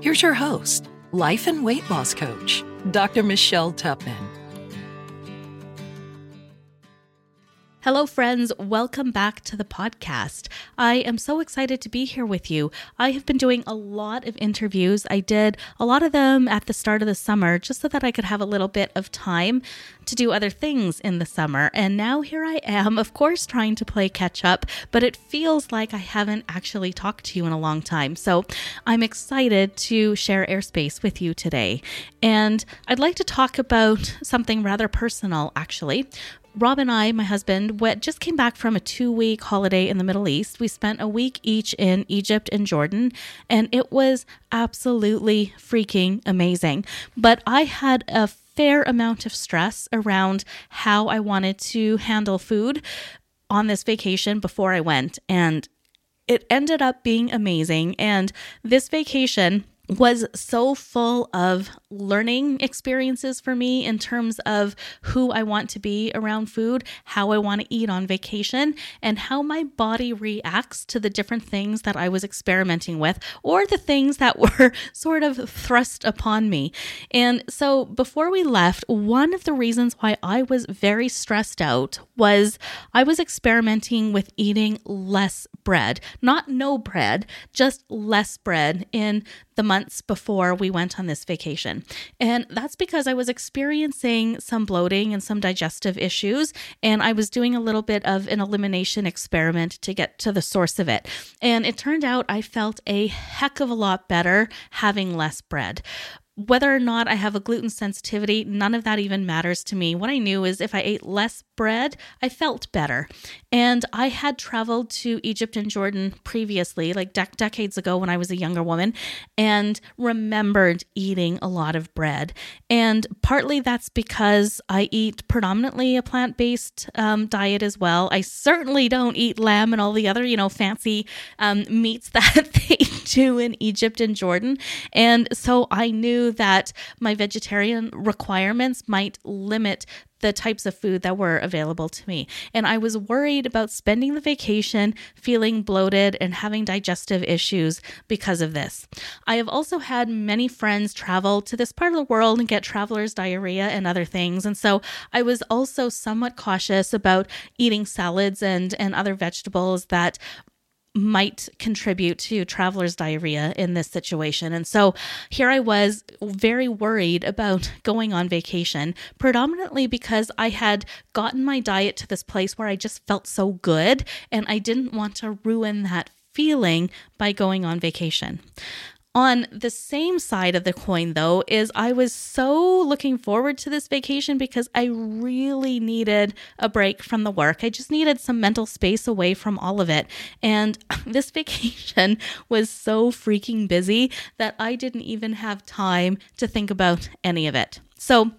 Here's your host, life and weight loss coach, Dr. Michelle Tupman. Hello, friends. Welcome back to the podcast. I am so excited to be here with you. I have been doing a lot of interviews. I did a lot of them at the start of the summer just so that I could have a little bit of time to do other things in the summer. And now here I am, of course, trying to play catch up, but it feels like I haven't actually talked to you in a long time. So I'm excited to share airspace with you today. And I'd like to talk about something rather personal, actually. Rob and I, my husband, just came back from a two week holiday in the Middle East. We spent a week each in Egypt and Jordan, and it was absolutely freaking amazing. But I had a fair amount of stress around how I wanted to handle food on this vacation before I went. And it ended up being amazing. And this vacation, was so full of learning experiences for me in terms of who I want to be around food, how I want to eat on vacation, and how my body reacts to the different things that I was experimenting with or the things that were sort of thrust upon me. And so before we left, one of the reasons why I was very stressed out was I was experimenting with eating less bread, not no bread, just less bread in the months before we went on this vacation. And that's because I was experiencing some bloating and some digestive issues. And I was doing a little bit of an elimination experiment to get to the source of it. And it turned out I felt a heck of a lot better having less bread whether or not I have a gluten sensitivity, none of that even matters to me. What I knew is if I ate less bread, I felt better. And I had traveled to Egypt and Jordan previously, like de- decades ago when I was a younger woman, and remembered eating a lot of bread. And partly that's because I eat predominantly a plant based um, diet as well. I certainly don't eat lamb and all the other, you know, fancy um, meats that they do in Egypt and Jordan. And so I knew that my vegetarian requirements might limit the types of food that were available to me. And I was worried about spending the vacation feeling bloated and having digestive issues because of this. I have also had many friends travel to this part of the world and get traveler's diarrhea and other things. And so I was also somewhat cautious about eating salads and, and other vegetables that might contribute to traveler's diarrhea in this situation. And so here I was very worried about going on vacation, predominantly because I had gotten my diet to this place where I just felt so good and I didn't want to ruin that feeling by going on vacation. On the same side of the coin, though, is I was so looking forward to this vacation because I really needed a break from the work. I just needed some mental space away from all of it. And this vacation was so freaking busy that I didn't even have time to think about any of it. So,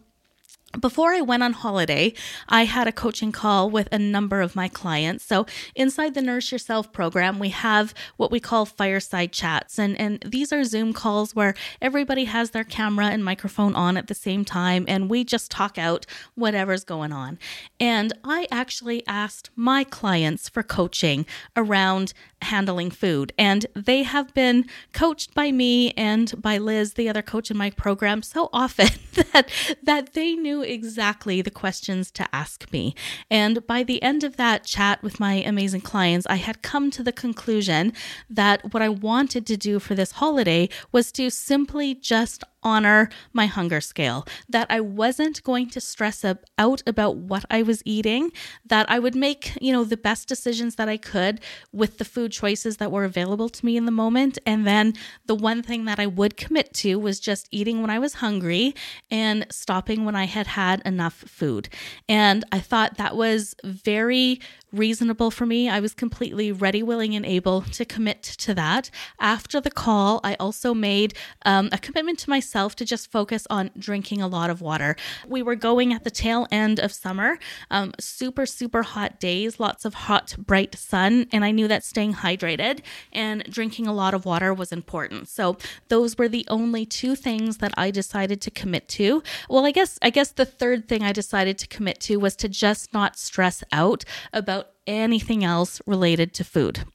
before I went on holiday, I had a coaching call with a number of my clients. So, inside the Nourish Yourself program, we have what we call fireside chats. And, and these are Zoom calls where everybody has their camera and microphone on at the same time, and we just talk out whatever's going on. And I actually asked my clients for coaching around handling food. And they have been coached by me and by Liz, the other coach in my program, so often that, that they knew exactly the questions to ask me. And by the end of that chat with my amazing clients, I had come to the conclusion that what I wanted to do for this holiday was to simply just honor my hunger scale, that I wasn't going to stress out about what I was eating, that I would make, you know, the best decisions that I could with the food choices that were available to me in the moment. And then the one thing that I would commit to was just eating when I was hungry and stopping when I had had enough food. And I thought that was very reasonable for me. I was completely ready, willing, and able to commit to that. After the call, I also made um, a commitment to myself to just focus on drinking a lot of water. We were going at the tail end of summer, um, super, super hot days, lots of hot, bright sun, and I knew that staying hydrated and drinking a lot of water was important. So those were the only two things that I decided to commit to. Well, I guess I guess the third thing I decided to commit to was to just not stress out about anything else related to food.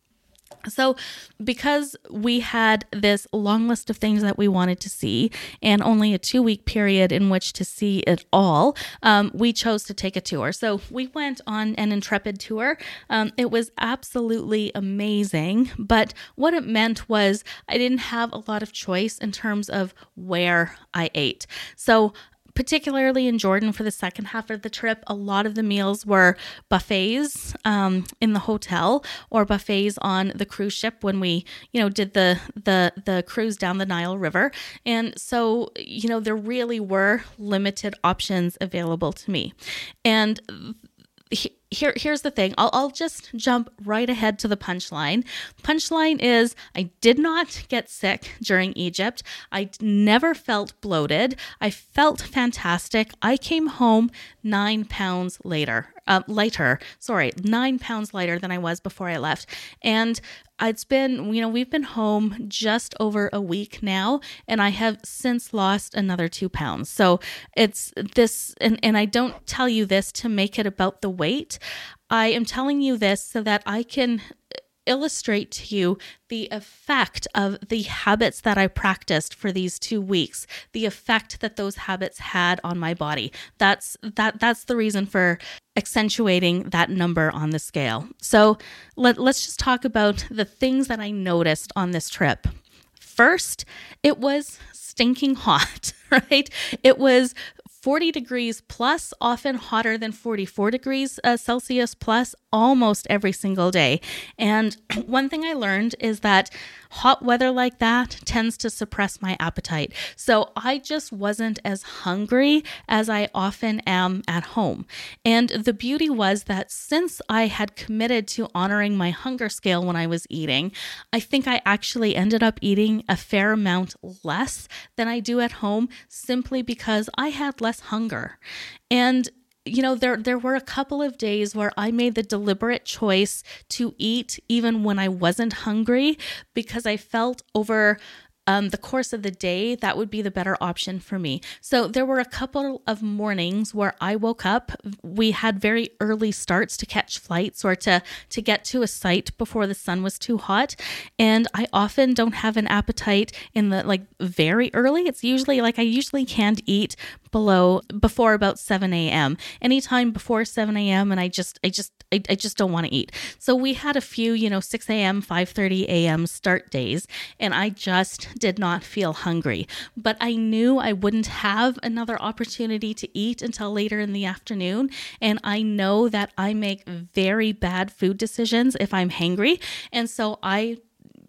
So, because we had this long list of things that we wanted to see and only a two week period in which to see it all, um, we chose to take a tour. So, we went on an Intrepid tour. Um, it was absolutely amazing, but what it meant was I didn't have a lot of choice in terms of where I ate. So, particularly in Jordan for the second half of the trip, a lot of the meals were buffets um, in the hotel or buffets on the cruise ship when we, you know, did the the the cruise down the Nile River. And so, you know, there really were limited options available to me. And here here's the thing. I'll, I'll just jump right ahead to the punchline. Punchline is I did not get sick during Egypt. I never felt bloated. I felt fantastic. I came home nine pounds later, uh, lighter. Sorry, nine pounds lighter than I was before I left. And it's been, you know, we've been home just over a week now, and I have since lost another two pounds. So it's this, and, and I don't tell you this to make it about the weight. I am telling you this so that I can illustrate to you the effect of the habits that I practiced for these 2 weeks, the effect that those habits had on my body. That's that that's the reason for accentuating that number on the scale. So, let, let's just talk about the things that I noticed on this trip. First, it was stinking hot, right? It was 40 degrees plus, often hotter than 44 degrees uh, Celsius plus, almost every single day. And one thing I learned is that hot weather like that tends to suppress my appetite. So I just wasn't as hungry as I often am at home. And the beauty was that since I had committed to honoring my hunger scale when I was eating, I think I actually ended up eating a fair amount less than I do at home simply because I had less hunger. And you know there there were a couple of days where I made the deliberate choice to eat even when I wasn't hungry because I felt over um, the course of the day, that would be the better option for me. So there were a couple of mornings where I woke up. We had very early starts to catch flights or to to get to a site before the sun was too hot, and I often don't have an appetite in the like very early. It's usually like I usually can't eat below before about 7 a.m. Anytime before 7 a.m. and I just I just I, I just don't want to eat. So we had a few, you know, 6 a.m., 5:30 a.m. start days, and I just did not feel hungry. But I knew I wouldn't have another opportunity to eat until later in the afternoon. And I know that I make very bad food decisions if I'm hangry. And so I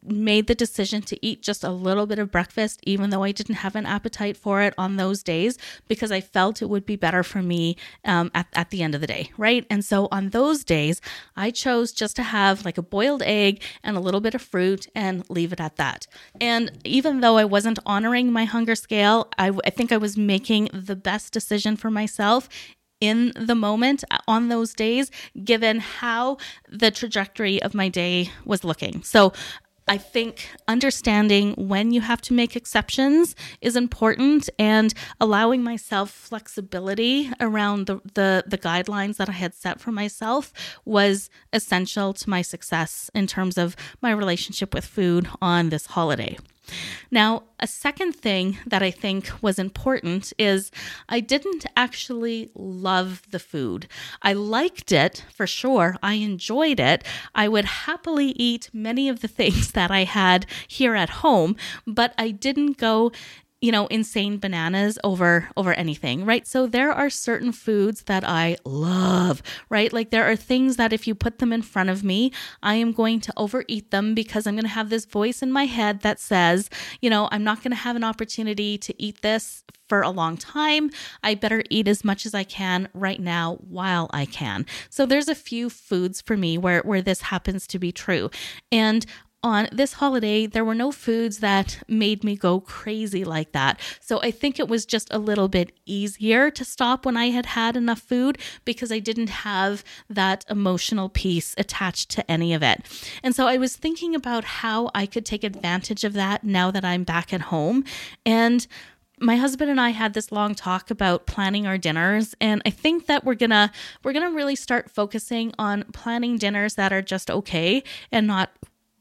made the decision to eat just a little bit of breakfast, even though I didn't have an appetite for it on those days, because I felt it would be better for me um, at, at the end of the day, right? And so on those days, I chose just to have like a boiled egg and a little bit of fruit and leave it at that. And even though I wasn't honoring my hunger scale, I, I think I was making the best decision for myself in the moment on those days, given how the trajectory of my day was looking. So I think understanding when you have to make exceptions is important and allowing myself flexibility around the, the, the, guidelines that I had set for myself was essential to my success in terms of my relationship with food on this holiday. Now, a second thing that I think was important is I didn't actually love the food. I liked it for sure. I enjoyed it. I would happily eat many of the things that I had here at home, but I didn't go you know, insane bananas over over anything, right? So there are certain foods that I love, right? Like there are things that if you put them in front of me, I am going to overeat them because I'm going to have this voice in my head that says, you know, I'm not going to have an opportunity to eat this for a long time. I better eat as much as I can right now while I can. So there's a few foods for me where where this happens to be true. And on this holiday, there were no foods that made me go crazy like that. So I think it was just a little bit easier to stop when I had had enough food because I didn't have that emotional piece attached to any of it. And so I was thinking about how I could take advantage of that now that I'm back at home. And my husband and I had this long talk about planning our dinners and I think that we're going to we're going to really start focusing on planning dinners that are just okay and not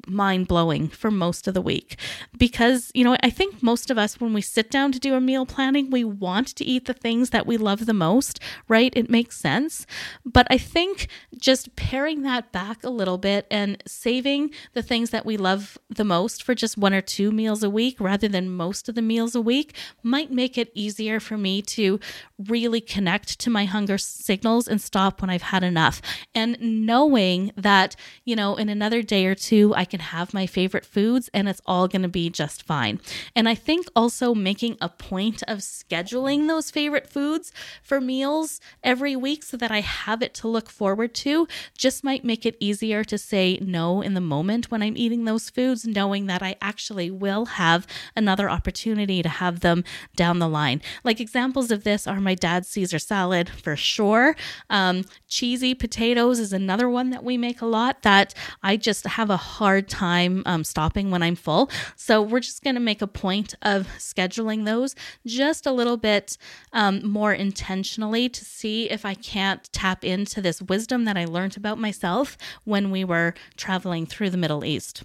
mind blowing for most of the week because, you know, I think most of us, when we sit down to do a meal planning, we want to eat the things that we love the most, right? It makes sense. But I think just paring that back a little bit and saving the things that we love the most for just one or two meals a week rather than most of the meals a week might make it easier for me to really connect to my hunger signals and stop when I've had enough. And knowing that, you know, in another day or two, I can have my favorite foods and it's all going to be just fine. And I think also making a point of scheduling those favorite foods for meals every week so that I have it to look forward to just might make it easier to say no in the moment when I'm eating those foods, knowing that I actually will have another opportunity to have them down the line. Like examples of this are my dad's Caesar salad for sure. Um, cheesy potatoes is another one that we make a lot that I just have a hard hard time um, stopping when I'm full. So we're just going to make a point of scheduling those just a little bit um, more intentionally to see if I can't tap into this wisdom that I learned about myself when we were traveling through the Middle East.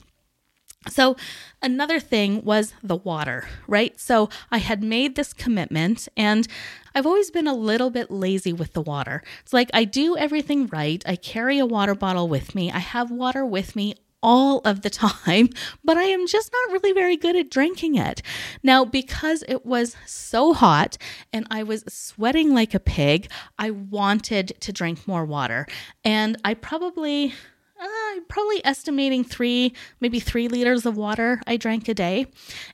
So, another thing was the water, right? So, I had made this commitment and I've always been a little bit lazy with the water. It's like I do everything right. I carry a water bottle with me, I have water with me all of the time, but I am just not really very good at drinking it. Now, because it was so hot and I was sweating like a pig, I wanted to drink more water. And I probably uh, probably estimating three, maybe three liters of water I drank a day.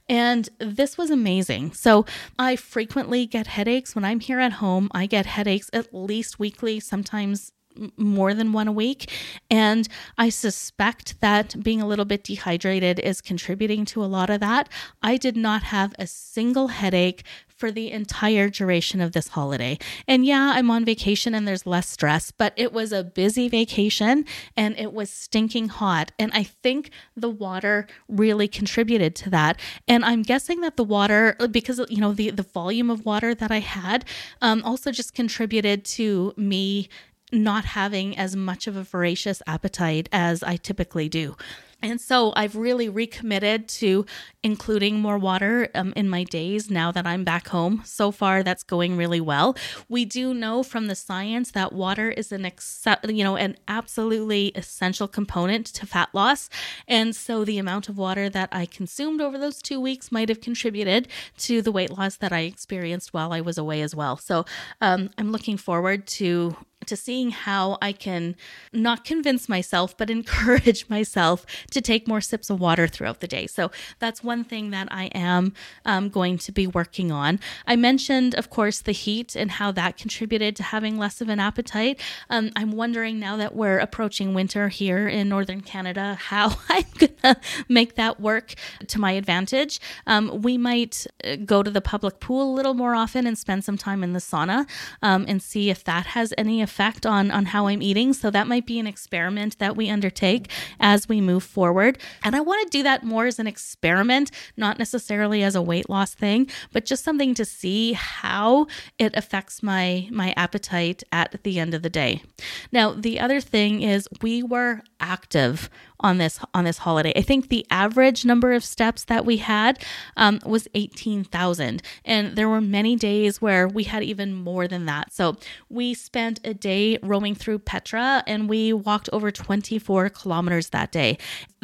And this was amazing. So I frequently get headaches when I'm here at home. I get headaches at least weekly, sometimes more than one a week. And I suspect that being a little bit dehydrated is contributing to a lot of that. I did not have a single headache for the entire duration of this holiday. And yeah, I'm on vacation and there's less stress, but it was a busy vacation and it was stinking hot. And I think the water really contributed to that. And I'm guessing that the water, because, you know, the, the volume of water that I had um, also just contributed to me not having as much of a voracious appetite as I typically do. And so I've really recommitted to including more water um, in my days now that I'm back home. So far, that's going really well. We do know from the science that water is an accept, you know, an absolutely essential component to fat loss. And so the amount of water that I consumed over those two weeks might have contributed to the weight loss that I experienced while I was away as well. So um, I'm looking forward to to seeing how I can not convince myself, but encourage myself to take more sips of water throughout the day. So that's one thing that I am um, going to be working on. I mentioned, of course, the heat and how that contributed to having less of an appetite. Um, I'm wondering now that we're approaching winter here in Northern Canada, how I'm going to make that work to my advantage. Um, we might uh, go to the public pool a little more often and spend some time in the sauna um, and see if that has any effect effect on on how I'm eating. So that might be an experiment that we undertake as we move forward. And I want to do that more as an experiment, not necessarily as a weight loss thing, but just something to see how it affects my my appetite at the end of the day. Now, the other thing is we were active on this on this holiday. I think the average number of steps that we had um, was eighteen thousand, and there were many days where we had even more than that. So we spent a day roaming through Petra, and we walked over twenty four kilometers that day.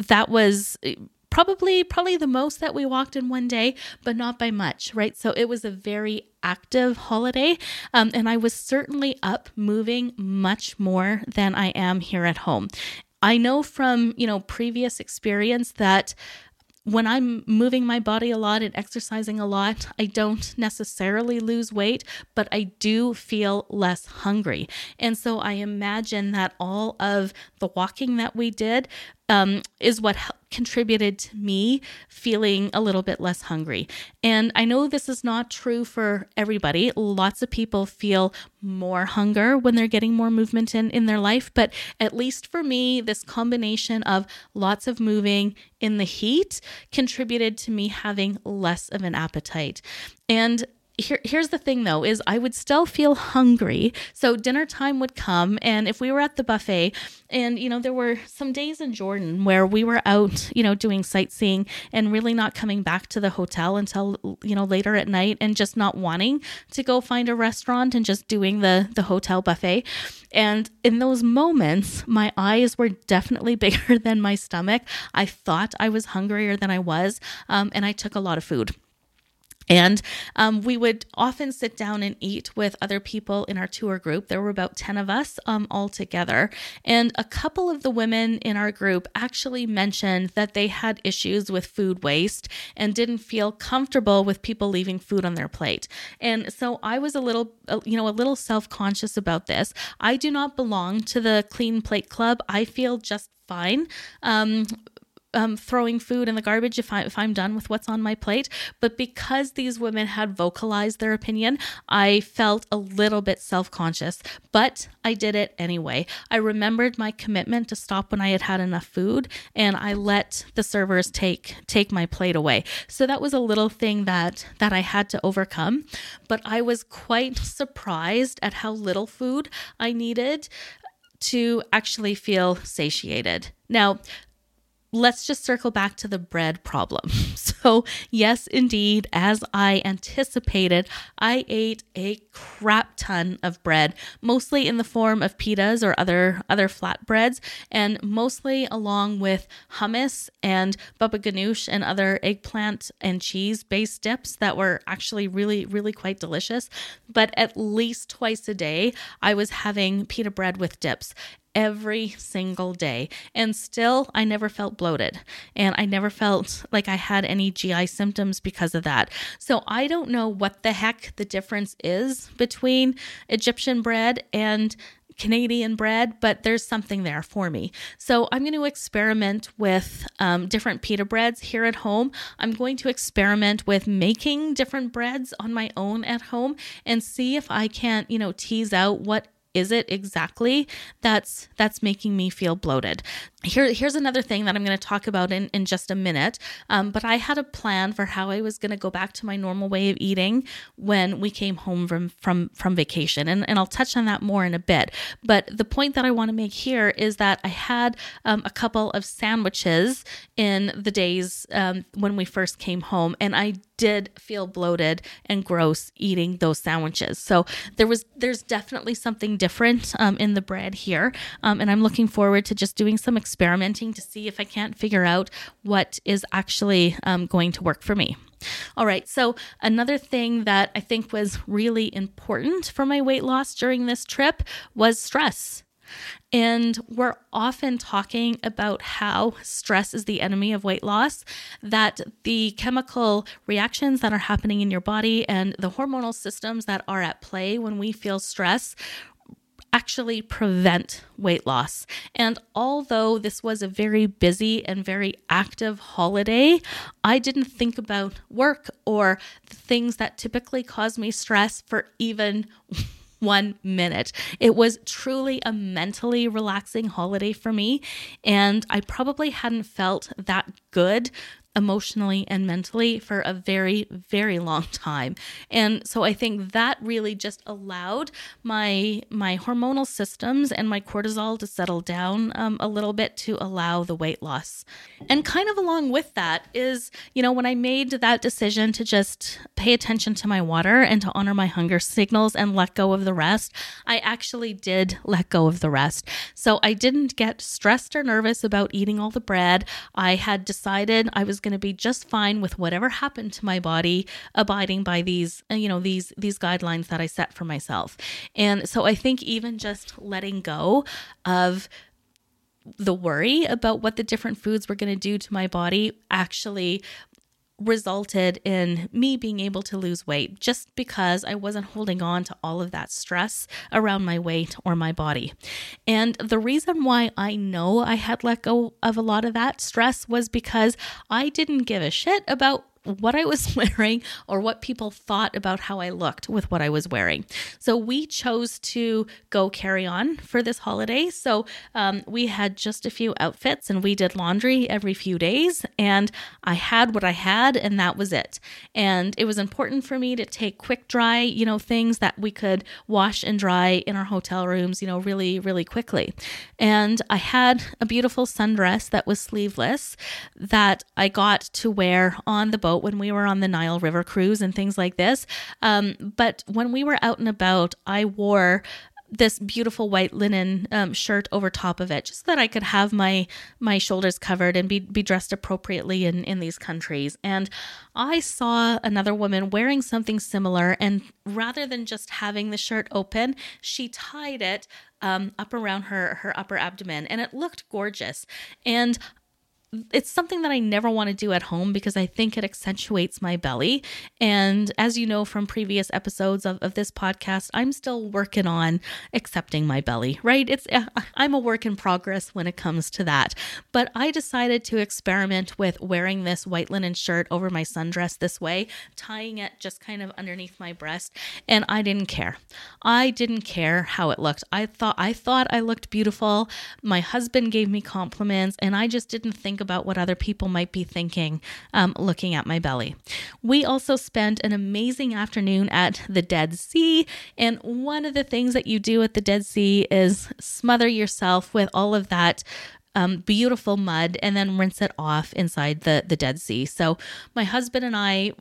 That was probably probably the most that we walked in one day but not by much right so it was a very active holiday um, and i was certainly up moving much more than i am here at home i know from you know previous experience that when I'm moving my body a lot and exercising a lot, I don't necessarily lose weight, but I do feel less hungry. And so I imagine that all of the walking that we did um, is what contributed to me feeling a little bit less hungry. And I know this is not true for everybody. Lots of people feel more hunger when they're getting more movement in, in their life. But at least for me, this combination of lots of moving in the heat contributed to me having less of an appetite. And here, here's the thing though is i would still feel hungry. So dinner time would come and if we were at the buffet and you know there were some days in jordan where we were out you know doing sightseeing and really not coming back to the hotel until you know later at night and just not wanting to go find a restaurant and just doing the the hotel buffet. And in those moments my eyes were definitely bigger than my stomach. I thought i was hungrier than i was um, and i took a lot of food and um, we would often sit down and eat with other people in our tour group. There were about 10 of us um, all together. And a couple of the women in our group actually mentioned that they had issues with food waste and didn't feel comfortable with people leaving food on their plate. And so I was a little, uh, you know, a little self conscious about this. I do not belong to the Clean Plate Club. I feel just fine um, um, throwing food in the garbage if, I, if I'm done with what's on my plate. But because these women had vocalized their opinion, I felt a little bit self conscious, but I did it anyway. I remembered my commitment to stop when I had had enough food and I let the servers take take my plate away. So that was a little thing that that I had to overcome, but I was quite surprised at how little food I needed to actually feel satiated. Now, let's just circle back to the bread problem. So, yes, indeed, as I anticipated, I ate a crap ton of bread, mostly in the form of pitas or other other flatbreads, and mostly along with hummus and baba ganoush and other eggplant and cheese based dips that were actually really really quite delicious. But at least twice a day, I was having pita bread with dips every single day. And still, I never felt bloated and I never felt like I had any GI symptoms because of that. So I don't know what the heck the difference is between Egyptian bread and Canadian bread, but there's something there for me. So I'm going to experiment with um, different pita breads here at home. I'm going to experiment with making different breads on my own at home and see if I can't, you know, tease out what is it exactly that's that's making me feel bloated here here's another thing that i'm going to talk about in, in just a minute. Um, but i had a plan for how i was going to go back to my normal way of eating when we came home from from from vacation. And, and i'll touch on that more in a bit. But the point that i want to make here is that i had um, a couple of sandwiches in the days um, when we first came home and i did feel bloated and gross eating those sandwiches. So there was there's definitely something different um, in the bread here um, and i'm looking forward to just doing some experimenting to see if I can't figure out what is actually um, going to work for me. All right, so another thing that I think was really important for my weight loss during this trip was stress. And we're often talking about how stress is the enemy of weight loss, that the chemical reactions that are happening in your body and the hormonal systems that are at play when we feel stress actually prevent weight loss. And although this was a very busy and very active holiday, I didn't think about work or the things that typically cause me stress for even one minute. It was truly a mentally relaxing holiday for me, and I probably hadn't felt that good emotionally and mentally for a very very long time. And so i think that really just allowed my my hormonal systems and my cortisol to settle down um, a little bit to allow the weight loss. And kind of along with that is you know when i made that decision to just pay attention to my water and to honor my hunger signals and let go of the rest i actually did let go of the rest. So i didn't get stressed or nervous about eating all the bread. I had decided i was going to be just fine with whatever happened to my body abiding by these uh, you know these these guidelines that I set for myself. And so I think even just letting go of the worry about what the different foods were going to do to my body actually resulted in me being able to lose weight just because I wasn't holding on to all of that stress around my weight or my body. And the reason why I know I had let go of a lot of that stress was because I didn't give a shit about what I was wearing or what people thought about how I looked with what I was wearing. So we chose to go carry on for this holiday. So um, we had just a few outfits and we did laundry every few days. And I had what I had, and that was it. And it was important for me to take quick dry, you know, things that we could wash and dry in our hotel rooms, you know, really, really quickly. And I had a beautiful sundress that was sleeveless that I got to wear on the boat boat when we were on the Nile River cruise and things like this. Um, but when we were out and about, I wore this beautiful white linen um, shirt over top of it, just so that I could have my my shoulders covered and be be dressed appropriately in in these countries. And I saw another woman wearing something similar, and rather than just having the shirt open, she tied it um, up around her her upper abdomen, and it looked gorgeous. And it's something that I never want to do at home because I think it accentuates my belly. And as you know from previous episodes of, of this podcast, I'm still working on accepting my belly, right? It's uh, I'm a work in progress when it comes to that. But I decided to experiment with wearing this white linen shirt over my sundress this way, tying it just kind of underneath my breast, and I didn't care. I didn't care how it looked. I thought I thought I looked beautiful. My husband gave me compliments and I just didn't think about what other people might be thinking um, looking at my belly. We also spent an amazing afternoon at the Dead Sea. And one of the things that you do at the Dead Sea is smother yourself with all of that um, beautiful mud and then rinse it off inside the, the Dead Sea. So, my husband and I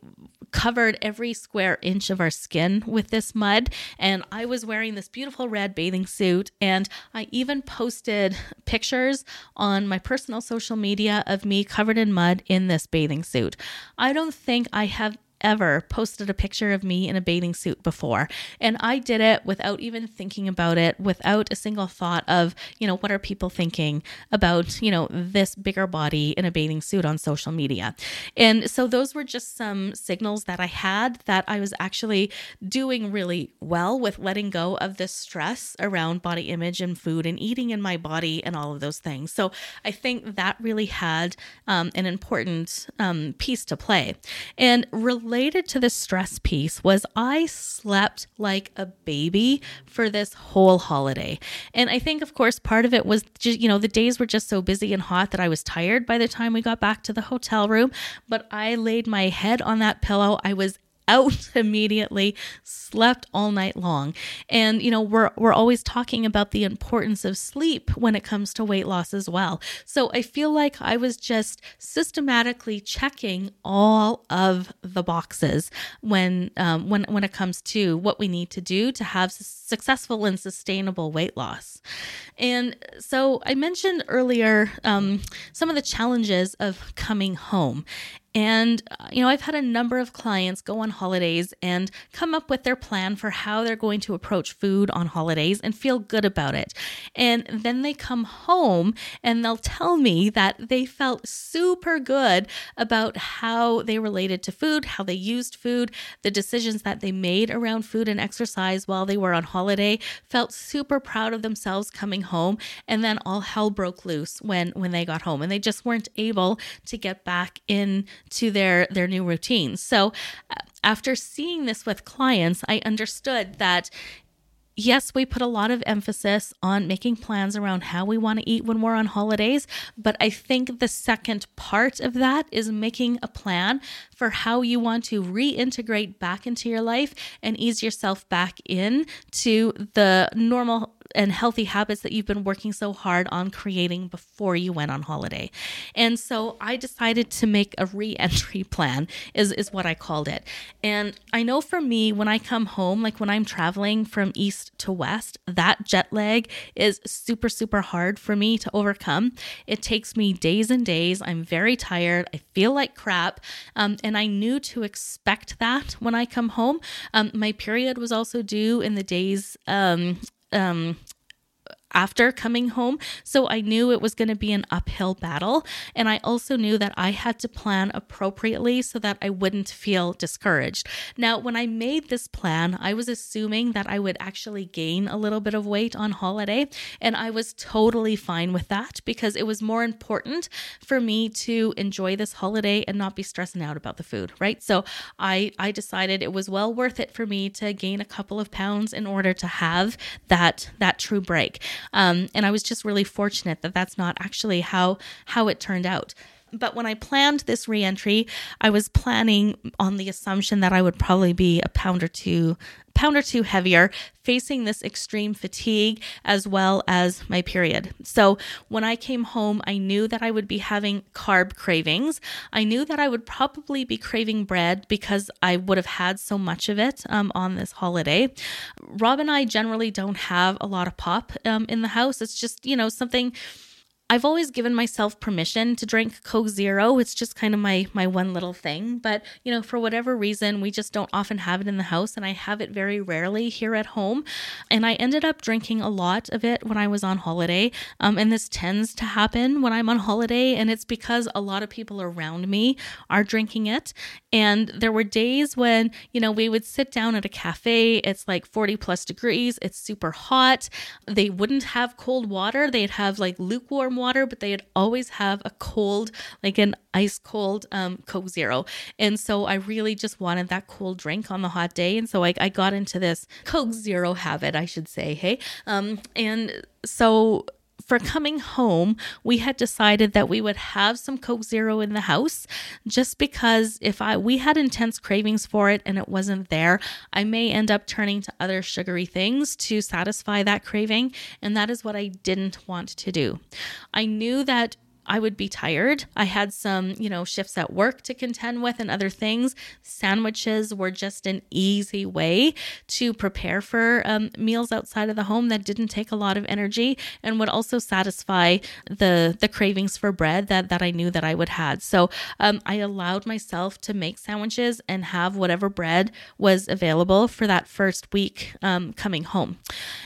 covered every square inch of our skin with this mud. And I was wearing this beautiful red bathing suit. And I even posted pictures on my personal social media of me covered in mud in this bathing suit. I don't think I have ever posted a picture of me in a bathing suit before. And I did it without even thinking about it, without a single thought of, you know, what are people thinking about, you know, this bigger body in a bathing suit on social media. And so those were just some signals that I had that I was actually doing really well with letting go of this stress around body image and food and eating in my body and all of those things. So I think that really had um, an important um, piece to play. And really related to the stress piece was I slept like a baby for this whole holiday. And I think, of course, part of it was just, you know, the days were just so busy and hot that I was tired by the time we got back to the hotel room. But I laid my head on that pillow. I was out immediately, slept all night long. And you know, we're we're always talking about the importance of sleep when it comes to weight loss as well. So I feel like I was just systematically checking all of the boxes when um, when when it comes to what we need to do to have successful and sustainable weight loss. And so I mentioned earlier um, some of the challenges of coming home. And, uh, you know, I've had a number of clients go on holidays and come up with their plan for how they're going to approach food on holidays and feel good about it. And then they come home and they'll tell me that they felt super good about how they related to food, how they used food, the decisions that they made around food and exercise while they were on holiday, felt super proud of themselves coming home. And then all hell broke loose when, when they got home and they just weren't able to get back in to their their new routines. So uh, after seeing this with clients, I understood that yes, we put a lot of emphasis on making plans around how we want to eat when we're on holidays, but I think the second part of that is making a plan for how you want to reintegrate back into your life and ease yourself back in to the normal and healthy habits that you've been working so hard on creating before you went on holiday. And so I decided to make a re-entry plan is is what I called it. And I know for me when I come home like when I'm traveling from east to west, that jet lag is super super hard for me to overcome. It takes me days and days. I'm very tired. I feel like crap. Um, and I knew to expect that when I come home. Um, my period was also due in the days um, um, after coming home. So I knew it was going to be an uphill battle. And I also knew that I had to plan appropriately so that I wouldn't feel discouraged. Now, when I made this plan, I was assuming that I would actually gain a little bit of weight on holiday. And I was totally fine with that because it was more important for me to enjoy this holiday and not be stressing out about the food, right? So I, I decided it was well worth it for me to gain a couple of pounds in order to have that, that true break. Um, and I was just really fortunate that that's not actually how how it turned out. But when I planned this reentry, I was planning on the assumption that I would probably be a pound or two pound or two heavier, facing this extreme fatigue as well as my period. So when I came home, I knew that I would be having carb cravings. I knew that I would probably be craving bread because I would have had so much of it um, on this holiday. Rob and I generally don't have a lot of pop um, in the house. It's just, you know, something I've always given myself permission to drink Coke Zero. It's just kind of my my one little thing, but you know, for whatever reason, we just don't often have it in the house and I have it very rarely here at home. And I ended up drinking a lot of it when I was on holiday. Um, and this tends to happen when I'm on holiday and it's because a lot of people around me are drinking it. And there were days when, you know, we would sit down at a cafe, it's like 40 plus degrees, it's super hot. They wouldn't have cold water, they'd have like lukewarm water, but they'd always have a cold, like an ice cold um, Coke Zero. And so I really just wanted that cool drink on the hot day. And so I, I got into this Coke Zero habit, I should say. Hey. Um, and so for coming home, we had decided that we would have some Coke Zero in the house just because if I we had intense cravings for it and it wasn't there, I may end up turning to other sugary things to satisfy that craving, and that is what I didn't want to do. I knew that I would be tired. I had some, you know, shifts at work to contend with and other things. Sandwiches were just an easy way to prepare for um, meals outside of the home that didn't take a lot of energy and would also satisfy the the cravings for bread that that I knew that I would had. So um, I allowed myself to make sandwiches and have whatever bread was available for that first week um, coming home,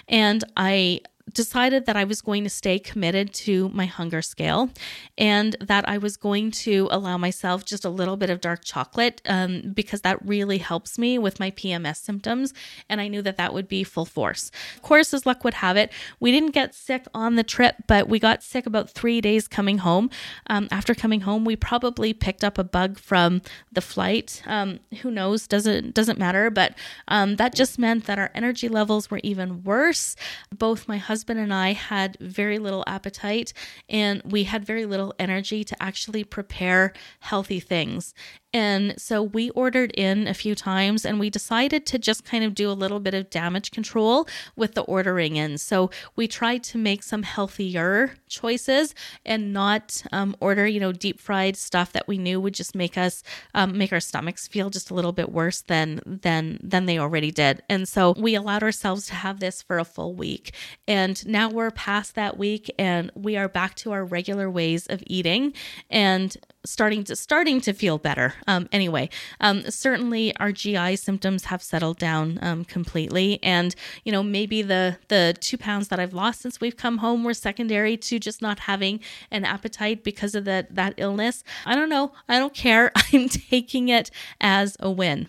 and I decided that I was going to stay committed to my hunger scale and that I was going to allow myself just a little bit of dark chocolate um, because that really helps me with my PMS symptoms. And I knew that that would be full force. Of course, as luck would have it, we didn't get sick on the trip, but we got sick about three days coming home. Um, after coming home, we probably picked up a bug from the flight. Um, who knows? Doesn't doesn't matter. But um, that just meant that our energy levels were even worse. Both my husband husband and I had very little appetite and we had very little energy to actually prepare healthy things. And so we ordered in a few times and we decided to just kind of do a little bit of damage control with the ordering in. So we tried to make some healthier choices and not um, order, you know, deep fried stuff that we knew would just make us um, make our stomachs feel just a little bit worse than than than they already did. And so we allowed ourselves to have this for a full week. And now we're past that week and we are back to our regular ways of eating. And starting to starting to feel better. Um, anyway, um, certainly our GI symptoms have settled down um, completely, and you know maybe the the two pounds that I've lost since we've come home were secondary to just not having an appetite because of that that illness. I don't know. I don't care. I'm taking it as a win.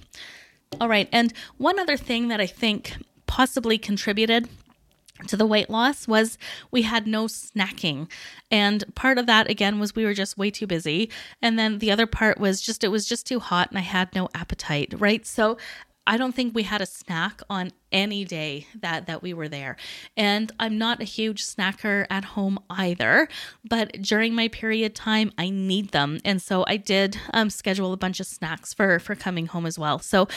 All right, and one other thing that I think possibly contributed to the weight loss was we had no snacking. And part of that again was we were just way too busy. And then the other part was just it was just too hot and I had no appetite, right? So I don't think we had a snack on any day that that we were there. And I'm not a huge snacker at home either, but during my period time I need them. And so I did um, schedule a bunch of snacks for for coming home as well. So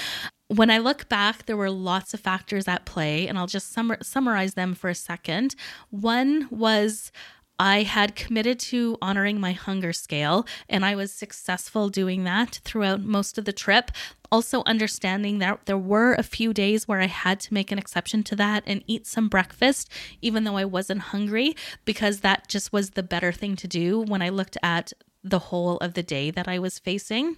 when I look back, there were lots of factors at play, and I'll just sum- summarize them for a second. One was I had committed to honoring my hunger scale, and I was successful doing that throughout most of the trip. Also, understanding that there were a few days where I had to make an exception to that and eat some breakfast, even though I wasn't hungry, because that just was the better thing to do when I looked at the whole of the day that I was facing.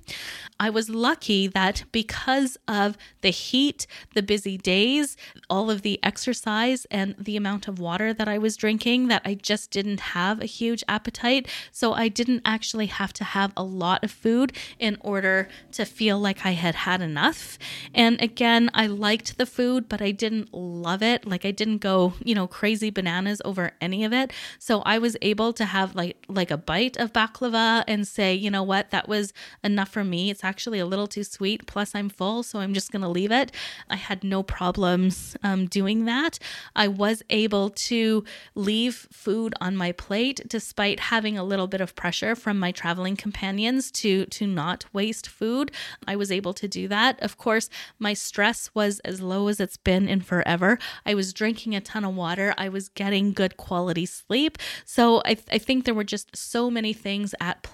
I was lucky that because of the heat, the busy days, all of the exercise, and the amount of water that I was drinking, that I just didn't have a huge appetite. So I didn't actually have to have a lot of food in order to feel like I had had enough. And again, I liked the food, but I didn't love it. Like I didn't go, you know, crazy bananas over any of it. So I was able to have like like a bite of baklava and say, you know what, that was enough for me. It's actually a little too sweet. Plus, I'm full, so I'm just going to leave it. I had no problems um, doing that. I was able to leave food on my plate despite having a little bit of pressure from my traveling companions to to not waste food. I was able to do that. Of course, my stress was as low as it's been in forever. I was drinking a ton of water. I was getting good quality sleep. So I, th- I think there were just so many things at play.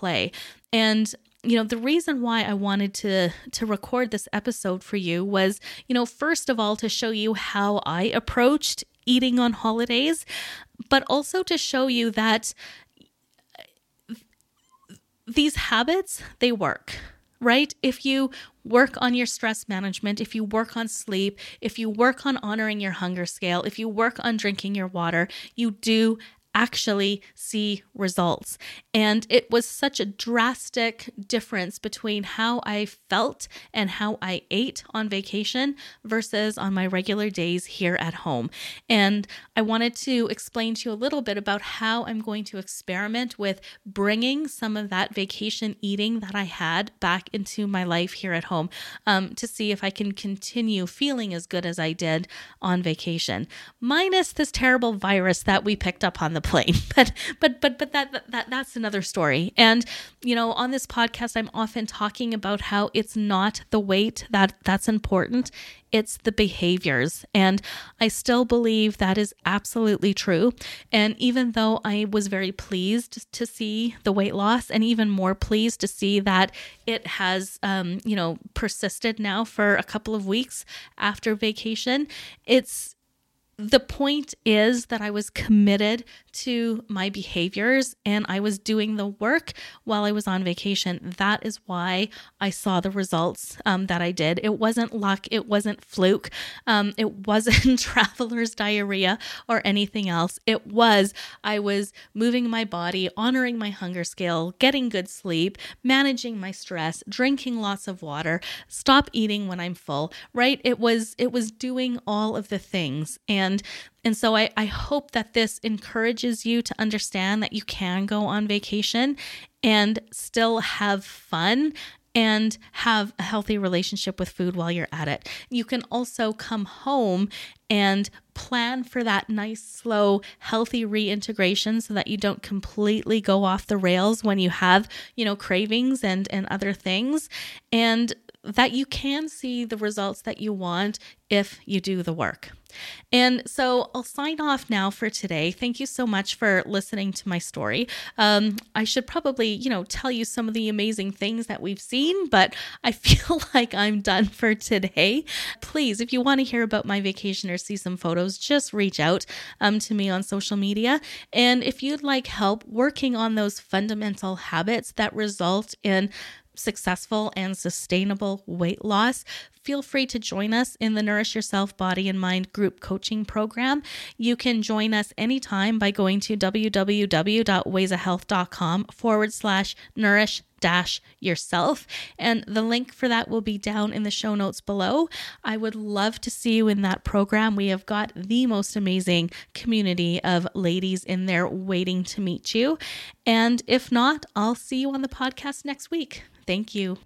And you know the reason why i wanted to to record this episode for you was you know first of all to show you how i approached eating on holidays but also to show you that these habits they work right? If you work on your stress management if you work on sleep if you work on honoring your hunger scale if you work on drinking your water you do actually see results. And it was such a drastic difference between how I felt and how I ate on vacation versus on my regular days here at home. And I wanted to explain to you a little bit about how I'm going to experiment with bringing some of that vacation eating that I had back into my life here at home um, to see if I can continue feeling as good as I did on vacation, minus this terrible virus that we picked up on the plane. But but but but that that that's another story. And you know, on this podcast I'm often talking about how it's not the weight that that's important. It's the behaviors. And I still believe that is absolutely true. And even though I was very pleased to see the weight loss and even more pleased to see that it has, um, you know, persisted now for a couple of weeks after vacation, it's the point is that I was committed to my behaviors and I was doing the work while I was on vacation. That is why I saw the results um, that I did. It wasn't luck, it wasn't fluke, um, it wasn't traveler's diarrhea or anything else. It was I was moving my body, honoring my hunger scale, getting good sleep, managing my stress, drinking lots of water, stop eating when I'm full, right? It was it was doing all of the things and and so I, I hope that this encourages you to understand that you can go on vacation and still have fun and have a healthy relationship with food while you're at it. You can also come home and plan for that nice, slow, healthy reintegration so that you don't completely go off the rails when you have, you know, cravings and and other things. And that you can see the results that you want if you do the work. And so I'll sign off now for today. Thank you so much for listening to my story. Um, I should probably, you know, tell you some of the amazing things that we've seen, but I feel like I'm done for today. Please, if you want to hear about my vacation or see some photos, just reach out um, to me on social media. And if you'd like help working on those fundamental habits that result in successful and sustainable weight loss, feel free to join us in the Nourish Yourself Body and Mind group coaching program. You can join us anytime by going to www.waysahealth.com forward slash nourish dash yourself. And the link for that will be down in the show notes below. I would love to see you in that program. We have got the most amazing community of ladies in there waiting to meet you. And if not, I'll see you on the podcast next week. Thank you.